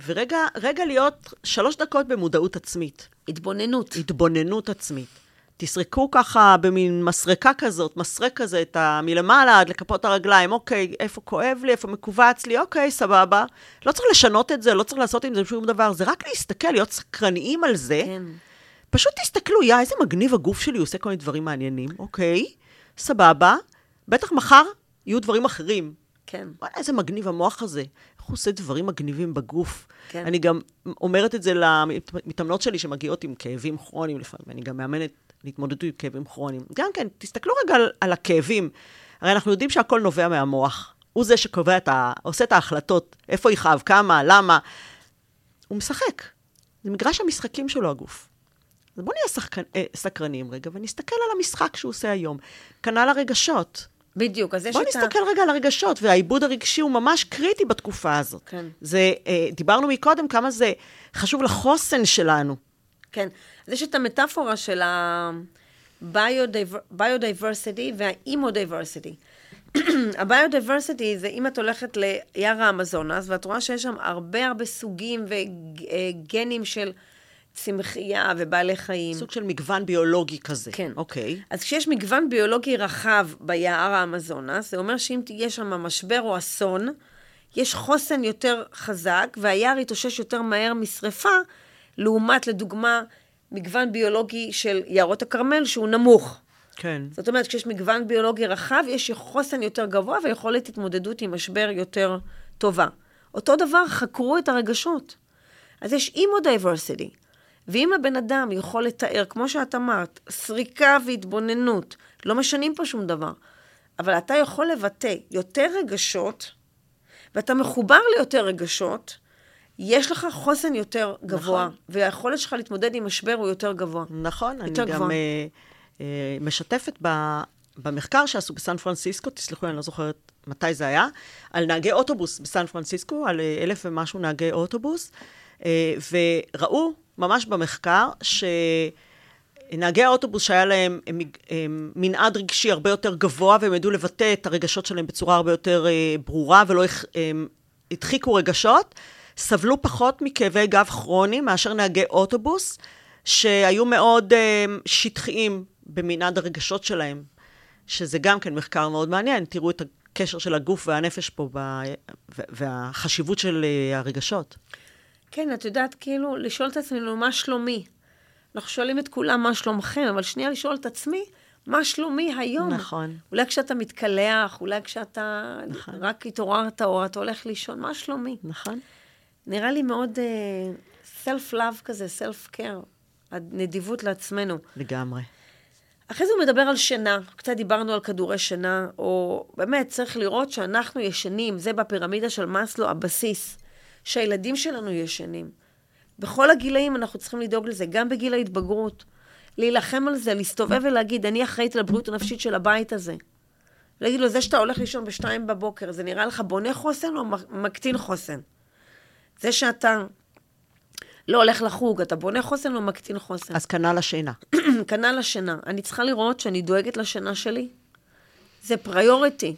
ורגע רגע להיות שלוש דקות במודעות עצמית, התבוננות. התבוננות עצמית. תסרקו ככה במין מסרקה כזאת, מסרק כזה, את ה... מלמעלה עד לכפות הרגליים, אוקיי, איפה כואב לי, איפה מכווץ לי, אוקיי, סבבה. לא צריך לשנות את זה, לא צריך לעשות עם זה שום דבר, זה רק להסתכל, להיות סקרניים על זה. כן. פשוט תסתכלו, יא, איזה מגניב הגוף שלי, עושה כל מיני דברים מעניינים, אוקיי, סבבה. בטח מחר יהיו דברים אחרים. כן. וואלה, איזה מגניב המוח הזה. איך הוא עושה דברים מגניבים בגוף. כן. אני גם אומרת את זה למתאמנות שלי שמגיעות עם כאבים כרוניים לפעמים, אני גם מאמנת להתמודדות עם כאבים כרוניים. גם כן, תסתכלו רגע על, על הכאבים. הרי אנחנו יודעים שהכל נובע מהמוח. הוא זה שקובע את ה... עושה את ההחלטות, איפה יכאב, כמה, למה. הוא משחק. זה מגרש המשחקים שלו, הגוף. אז בואו נהיה שחק... אה, סקרנים רגע ונסתכל על המשחק שהוא עושה היום. כנ"ל הרגשות. בדיוק, אז יש את ה... נסתכל רגע על הרגשות, והעיבוד הרגשי הוא ממש קריטי בתקופה הזאת. כן. זה, אה, דיברנו מקודם כמה זה חשוב לחוסן שלנו. כן. אז יש את המטאפורה של ה-biodiversity וה-imodiversity. ה-biodiversity זה אם את הולכת ליער האמזונס, ואת רואה שיש שם הרבה הרבה סוגים וגנים של צמחייה ובעלי חיים. סוג של מגוון ביולוגי כזה. כן. אוקיי. אז כשיש מגוון ביולוגי רחב ביער האמזונס, זה אומר שאם תהיה שם משבר או אסון, יש חוסן יותר חזק, והיער יתאושש יותר מהר משרפה, לעומת, לדוגמה, מגוון ביולוגי של יערות הכרמל, שהוא נמוך. כן. זאת אומרת, כשיש מגוון ביולוגי רחב, יש חוסן יותר גבוה ויכולת התמודדות עם משבר יותר טובה. אותו דבר, חקרו את הרגשות. אז יש emodiversity. ואם הבן אדם יכול לתאר, כמו שאת אמרת, סריקה והתבוננות, לא משנים פה שום דבר, אבל אתה יכול לבטא יותר רגשות, ואתה מחובר ליותר רגשות, יש לך חוסן יותר גבוה, נכון. והיכולת שלך להתמודד עם משבר הוא יותר גבוה. נכון, אני יותר גם גבוה. אה, אה, משתפת ב, במחקר שעשו בסן פרנסיסקו, תסלחו לי, אני לא זוכרת מתי זה היה, על נהגי אוטובוס בסן פרנסיסקו, על אה, אלף ומשהו נהגי אוטובוס, אה, וראו ממש במחקר שנהגי האוטובוס שהיה להם מג- אה, מנעד רגשי הרבה יותר גבוה, והם ידעו לבטא את הרגשות שלהם בצורה הרבה יותר אה, ברורה, ולא אה, הדחיקו רגשות, סבלו פחות מכאבי גב כרוניים מאשר נהגי אוטובוס, שהיו מאוד אה, שטחיים במנעד הרגשות שלהם, שזה גם כן מחקר מאוד מעניין. תראו את הקשר של הגוף והנפש פה, ב... והחשיבות של אה, הרגשות. כן, את יודעת, כאילו, לשאול את עצמנו, מה שלומי? אנחנו שואלים את כולם, מה שלומכם? אבל שנייה לשאול את עצמי, מה שלומי היום? נכון. אולי כשאתה מתקלח, אולי כשאתה נכון. רק התעוררת או אתה הולך לישון, מה שלומי? נכון? נראה לי מאוד uh, self-love כזה, self-care, הנדיבות לעצמנו. לגמרי. אחרי זה הוא מדבר על שינה, קצת דיברנו על כדורי שינה, או באמת צריך לראות שאנחנו ישנים, זה בפירמידה של מאסלו הבסיס, שהילדים שלנו ישנים. בכל הגילאים אנחנו צריכים לדאוג לזה, גם בגיל ההתבגרות. להילחם על זה, להסתובב ולהגיד, אני אחראית על הבריאות הנפשית של הבית הזה. להגיד לו, זה שאתה הולך לישון בשתיים בבוקר, זה נראה לך בונה חוסן או מקטין חוסן? זה שאתה לא הולך לחוג, אתה בונה חוסן או מקטין חוסן? אז כנ"ל השינה. כנ"ל השינה. אני צריכה לראות שאני דואגת לשינה שלי. זה פריוריטי.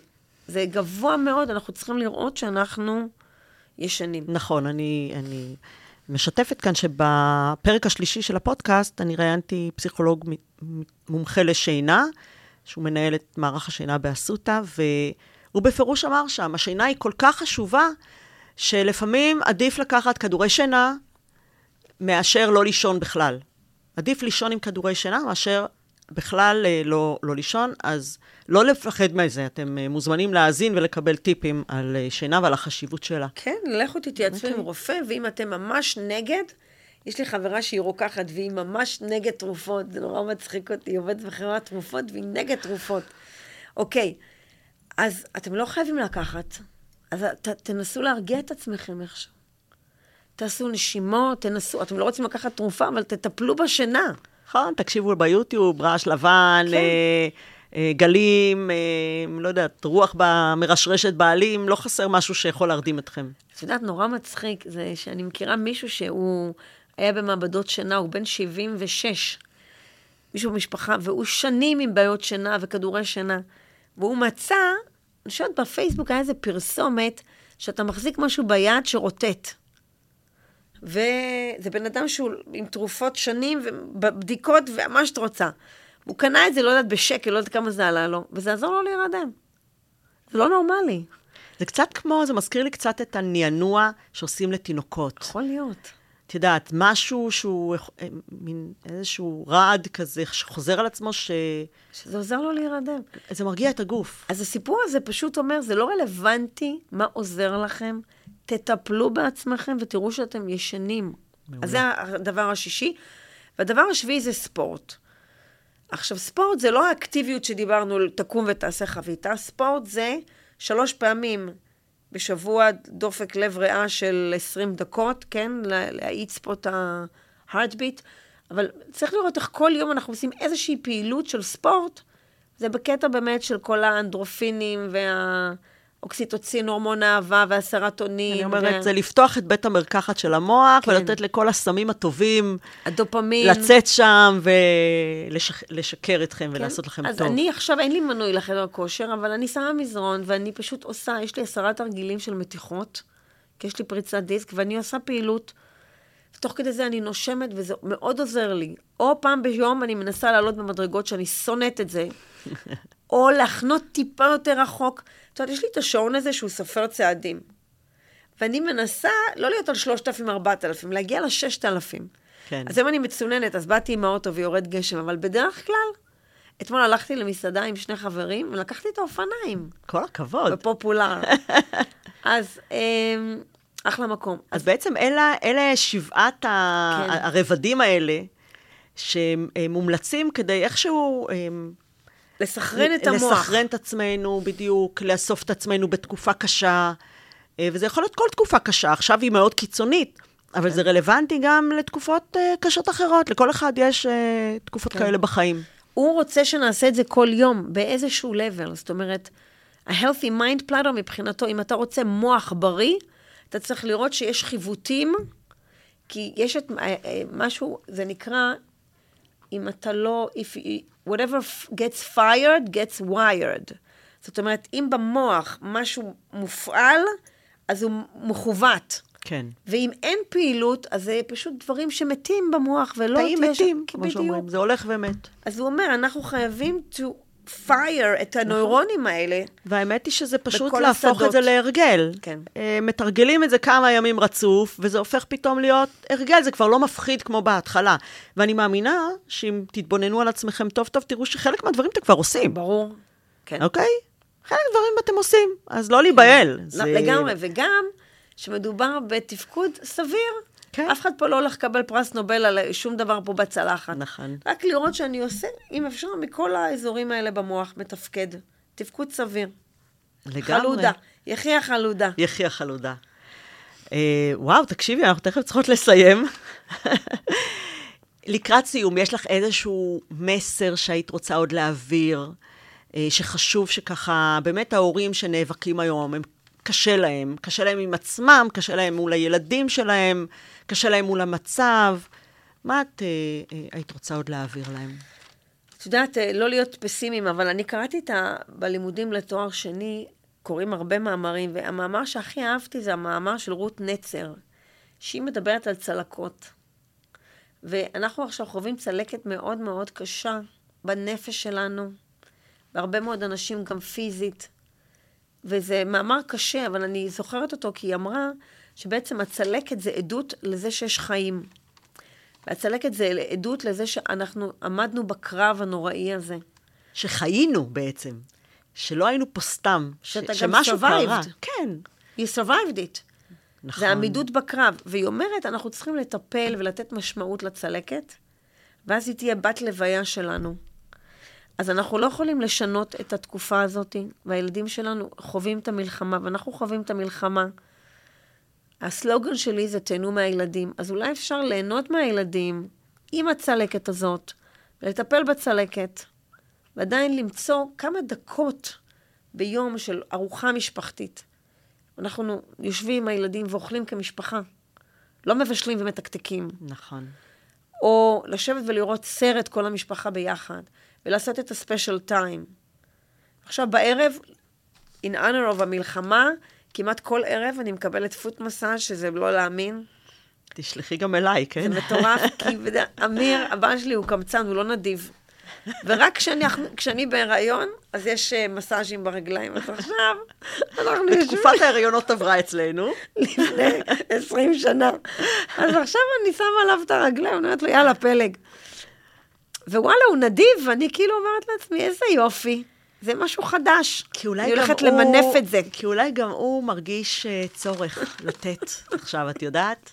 זה גבוה מאוד, אנחנו צריכים לראות שאנחנו ישנים. נכון, אני, אני משתפת כאן שבפרק השלישי של הפודקאסט, אני ראיינתי פסיכולוג מומחה לשינה, שהוא מנהל את מערך השינה באסותא, והוא בפירוש אמר שם, השינה היא כל כך חשובה, שלפעמים עדיף לקחת כדורי שינה מאשר לא לישון בכלל. עדיף לישון עם כדורי שינה מאשר בכלל אה, לא, לא לישון, אז לא לפחד מזה. אתם אה, מוזמנים להאזין ולקבל טיפים על אה, שינה ועל החשיבות שלה. כן, לכו תתייעצו אוקיי. עם רופא, ואם אתם ממש נגד, יש לי חברה שהיא רוקחת, והיא ממש נגד תרופות, זה נורא מצחיק אותי, היא עובדת בחברת תרופות, והיא נגד תרופות. אוקיי, אז אתם לא חייבים לקחת, אז ת, תנסו להרגיע את עצמכם איכשהו. תעשו נשימות, תנסו, אתם לא רוצים לקחת תרופה, אבל תטפלו בשינה. נכון, תקשיבו ביוטיוב, רעש לבן, כן. אה, אה, גלים, אה, לא יודעת, רוח ב- מרשרשת בעלים, לא חסר משהו שיכול להרדים אתכם. את יודעת, נורא מצחיק, זה שאני מכירה מישהו שהוא היה במעבדות שינה, הוא בן 76. מישהו במשפחה, והוא שנים עם בעיות שינה וכדורי שינה. והוא מצא, אני חושבת בפייסבוק היה איזה פרסומת, שאתה מחזיק משהו ביד שרוטט. וזה בן אדם שהוא עם תרופות שנים, ובבדיקות, ומה שאת רוצה. הוא קנה את זה, לא יודעת, בשקל, לא יודעת כמה זה עלה לו, וזה עזור לו להירדם. זה לא נורמלי. זה קצת כמו, זה מזכיר לי קצת את הנענוע שעושים לתינוקות. יכול להיות. את יודעת, משהו שהוא אה, מין איזשהו רעד כזה שחוזר על עצמו, שזה שזה עוזר לו להירדם. מרגיע את הגוף. אז הסיפור הזה פשוט אומר, זה לא רלוונטי מה עוזר לכם, תטפלו בעצמכם ותראו שאתם ישנים. מעולה. אז זה הדבר השישי. והדבר השביעי זה ספורט. עכשיו, ספורט זה לא האקטיביות שדיברנו, תקום ותעשה חביתה, ספורט זה שלוש פעמים בשבוע דופק לב ריאה של 20 דקות, כן? לה- להאיץ פה את ה-heartbeat, אבל צריך לראות איך כל יום אנחנו עושים איזושהי פעילות של ספורט, זה בקטע באמת של כל האנדרופינים והאוקסיטוצין, הורמון האהבה והסרטונין. אני אומרת, זה לפתוח את בית המרקחת של המוח, כן. ולתת לכל הסמים הטובים הדופמין. לצאת שם ולשקר אתכם כן? ולעשות לכם אז טוב. אני עכשיו, אין לי מנוי לחדר כושר, אבל אני שמה מזרון, ואני פשוט עושה, יש לי עשרה תרגילים של מתיחות, כי יש לי פריצת דיסק, ואני עושה פעילות. תוך כדי זה אני נושמת, וזה מאוד עוזר לי. או פעם ביום אני מנסה לעלות במדרגות, שאני שונאת את זה, או להחנות טיפה יותר רחוק. את יודעת, יש לי את השעון הזה שהוא סופר צעדים. ואני מנסה לא להיות על 3,000, 4,000, להגיע ל-6,000. כן. אז היום אני מצוננת, אז באתי עם האוטו ויורד גשם, אבל בדרך כלל, אתמול הלכתי למסעדה עם שני חברים, ולקחתי את האופניים, כל הכבוד. בפופולר. אז אמ, אחלה מקום. אז בעצם אלה, אלה שבעת ה- כן. הרבדים האלה, שמומלצים כדי איכשהו... אמ, לסכרן את המוח. לסכרן את עצמנו, בדיוק, לאסוף את עצמנו בתקופה קשה. אה, וזה יכול להיות כל תקופה קשה. עכשיו היא מאוד קיצונית, אבל זה רלוונטי גם לתקופות אה, קשות אחרות. לכל אחד יש אה, תקופות כן. כאלה בחיים. הוא רוצה שנעשה את זה כל יום, באיזשהו level. זאת אומרת, ה-healthy mind platter מבחינתו, אם אתה רוצה מוח בריא, אתה צריך לראות שיש חיווטים, כי יש את משהו, זה נקרא, אם אתה לא, if, you- whatever gets fired, gets wired. זאת אומרת, אם במוח משהו מופעל, אז הוא מכוות. כן. ואם אין פעילות, אז זה פשוט דברים שמתים במוח, ולא תאים תהיה מתים, שם- כמו בדיוק. שאומרים. זה הולך ומת. אז הוא אומר, אנחנו חייבים to fire את הנוירונים האלה. והאמת היא שזה פשוט להפוך השדות. את זה להרגל. כן. אה, מתרגלים את זה כמה ימים רצוף, וזה הופך פתאום להיות הרגל, זה כבר לא מפחיד כמו בהתחלה. ואני מאמינה שאם תתבוננו על עצמכם טוב טוב, תראו שחלק מהדברים אתם כבר עושים, ברור. כן. אוקיי? חלק מהדברים אתם עושים, אז לא להיבהל. לא, לגמרי, וגם שמדובר בתפקוד סביר. כן. אף אחד פה לא הולך לקבל פרס נובל על שום דבר פה בצלחת. נכון. רק לראות שאני עושה, אם אפשר, מכל האזורים האלה במוח מתפקד. תפקוד סביר. לגמרי. חלודה. יחי החלודה. יחי החלודה. אה, וואו, תקשיבי, אנחנו תכף צריכות לסיים. לקראת סיום, יש לך איזשהו מסר שהיית רוצה עוד להעביר, אה, שחשוב שככה, באמת ההורים שנאבקים היום, הם קשה להם, קשה להם עם עצמם, קשה להם מול הילדים שלהם, קשה להם מול המצב. מה את אה, אה, היית רוצה עוד להעביר להם? את יודעת, אה, לא להיות פסימיים, אבל אני קראתי את ה... בלימודים לתואר שני, קוראים הרבה מאמרים, והמאמר שהכי אהבתי זה המאמר של רות נצר, שהיא מדברת על צלקות. ואנחנו עכשיו חווים צלקת מאוד מאוד קשה בנפש שלנו, והרבה מאוד אנשים גם פיזית. וזה מאמר קשה, אבל אני זוכרת אותו כי היא אמרה שבעצם הצלקת זה עדות לזה שיש חיים. והצלקת זה עדות לזה שאנחנו עמדנו בקרב הנוראי הזה. שחיינו בעצם. שלא היינו פה סתם. שאתה ש- גם שמשהו קרה. survived. כן. You survived it. נכון. זה עמידות בקרב. והיא אומרת, אנחנו צריכים לטפל ולתת משמעות לצלקת, ואז היא תהיה בת לוויה שלנו. אז אנחנו לא יכולים לשנות את התקופה הזאת, והילדים שלנו חווים את המלחמה, ואנחנו חווים את המלחמה. הסלוגן שלי זה תהנו מהילדים. אז אולי אפשר ליהנות מהילדים עם הצלקת הזאת, ולטפל בצלקת, ועדיין למצוא כמה דקות ביום של ארוחה משפחתית. אנחנו יושבים עם הילדים ואוכלים כמשפחה. לא מבשלים ומתקתקים. נכון. או לשבת ולראות סרט כל המשפחה ביחד, ולעשות את הספיישל טיים. עכשיו בערב, in honor of המלחמה, כמעט כל ערב אני מקבלת פוט מסאז' שזה לא להאמין. תשלחי גם אליי, כן? זה מטורף, כי אמיר, הבן שלי הוא קמצן, הוא לא נדיב. ורק כשאני, כשאני בהיריון, אז יש אה, מסאז'ים ברגליים. אז עכשיו, אנחנו יושבים תקופת ההריונות עברה אצלנו. לפני 20 שנה. אז עכשיו אני שמה עליו את הרגליים, אני אומרת לו, יאללה, פלג. ווואלה, הוא נדיב, ואני כאילו אומרת לעצמי, איזה יופי. זה משהו חדש. כי אולי אני גם הולכת הוא... למנף את זה. כי אולי גם הוא מרגיש אה, צורך לתת עכשיו, את יודעת?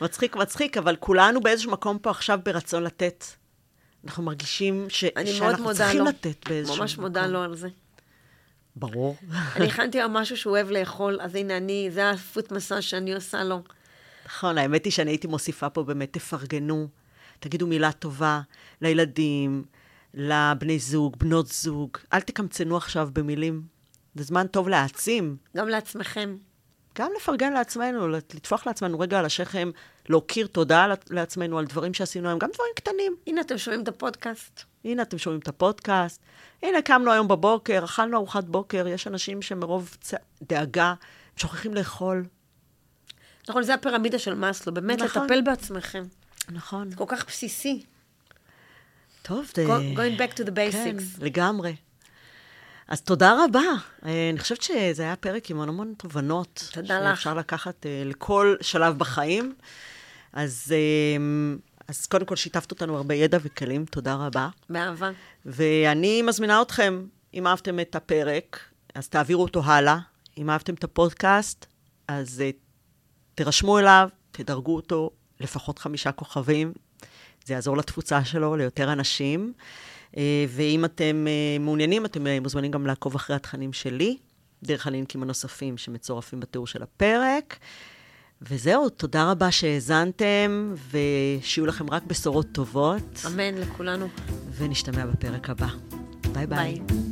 מצחיק, מצחיק, אבל כולנו באיזשהו מקום פה עכשיו ברצון לתת. אנחנו מרגישים ש... אני מאוד שאנחנו צריכים לו. לתת באיזשהו ממש מודה לו על זה. ברור. אני הכנתי לו משהו שהוא אוהב לאכול, אז הנה אני, זה הפוט מסאז' שאני עושה לו. נכון, האמת היא שאני הייתי מוסיפה פה באמת, תפרגנו, תגידו מילה טובה לילדים, לבני זוג, בנות זוג. אל תקמצנו עכשיו במילים. זה זמן טוב להעצים. גם לעצמכם. גם לפרגן לעצמנו, לטפוח לעצמנו רגע על השכם, להוקיר תודה לעצמנו על דברים שעשינו היום, גם דברים קטנים. הנה, אתם שומעים את הפודקאסט. הנה, אתם שומעים את הפודקאסט. הנה, קמנו היום בבוקר, אכלנו ארוחת בוקר, יש אנשים שמרוב צ... דאגה, שוכחים לאכול. נכון, זה הפירמידה של מאסלו, באמת, נכון. לטפל בעצמכם. נכון. כל כך בסיסי. טוב, זה... Go- going back to the כן, basics. לגמרי. אז תודה רבה. אה, אני חושבת שזה היה פרק עם המון המון תובנות. תודה לך. שאפשר לקחת אה, לכל שלב בחיים. אז, אה, אז קודם כל שיתפת אותנו הרבה ידע וכלים, תודה רבה. באהבה. ואני מזמינה אתכם, אם אהבתם את הפרק, אז תעבירו אותו הלאה. אם אהבתם את הפודקאסט, אז תירשמו אליו, תדרגו אותו לפחות חמישה כוכבים. זה יעזור לתפוצה שלו, ליותר אנשים. Uh, ואם אתם uh, מעוניינים, אתם uh, מוזמנים גם לעקוב אחרי התכנים שלי, דרך הלינקים הנוספים שמצורפים בתיאור של הפרק. וזהו, תודה רבה שהאזנתם, ושיהיו לכם רק בשורות טובות. אמן לכולנו. ונשתמע בפרק הבא. ביי ביי. ביי.